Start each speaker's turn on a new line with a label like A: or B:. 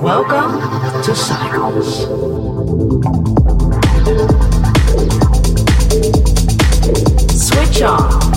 A: Welcome to Cycles. Switch off.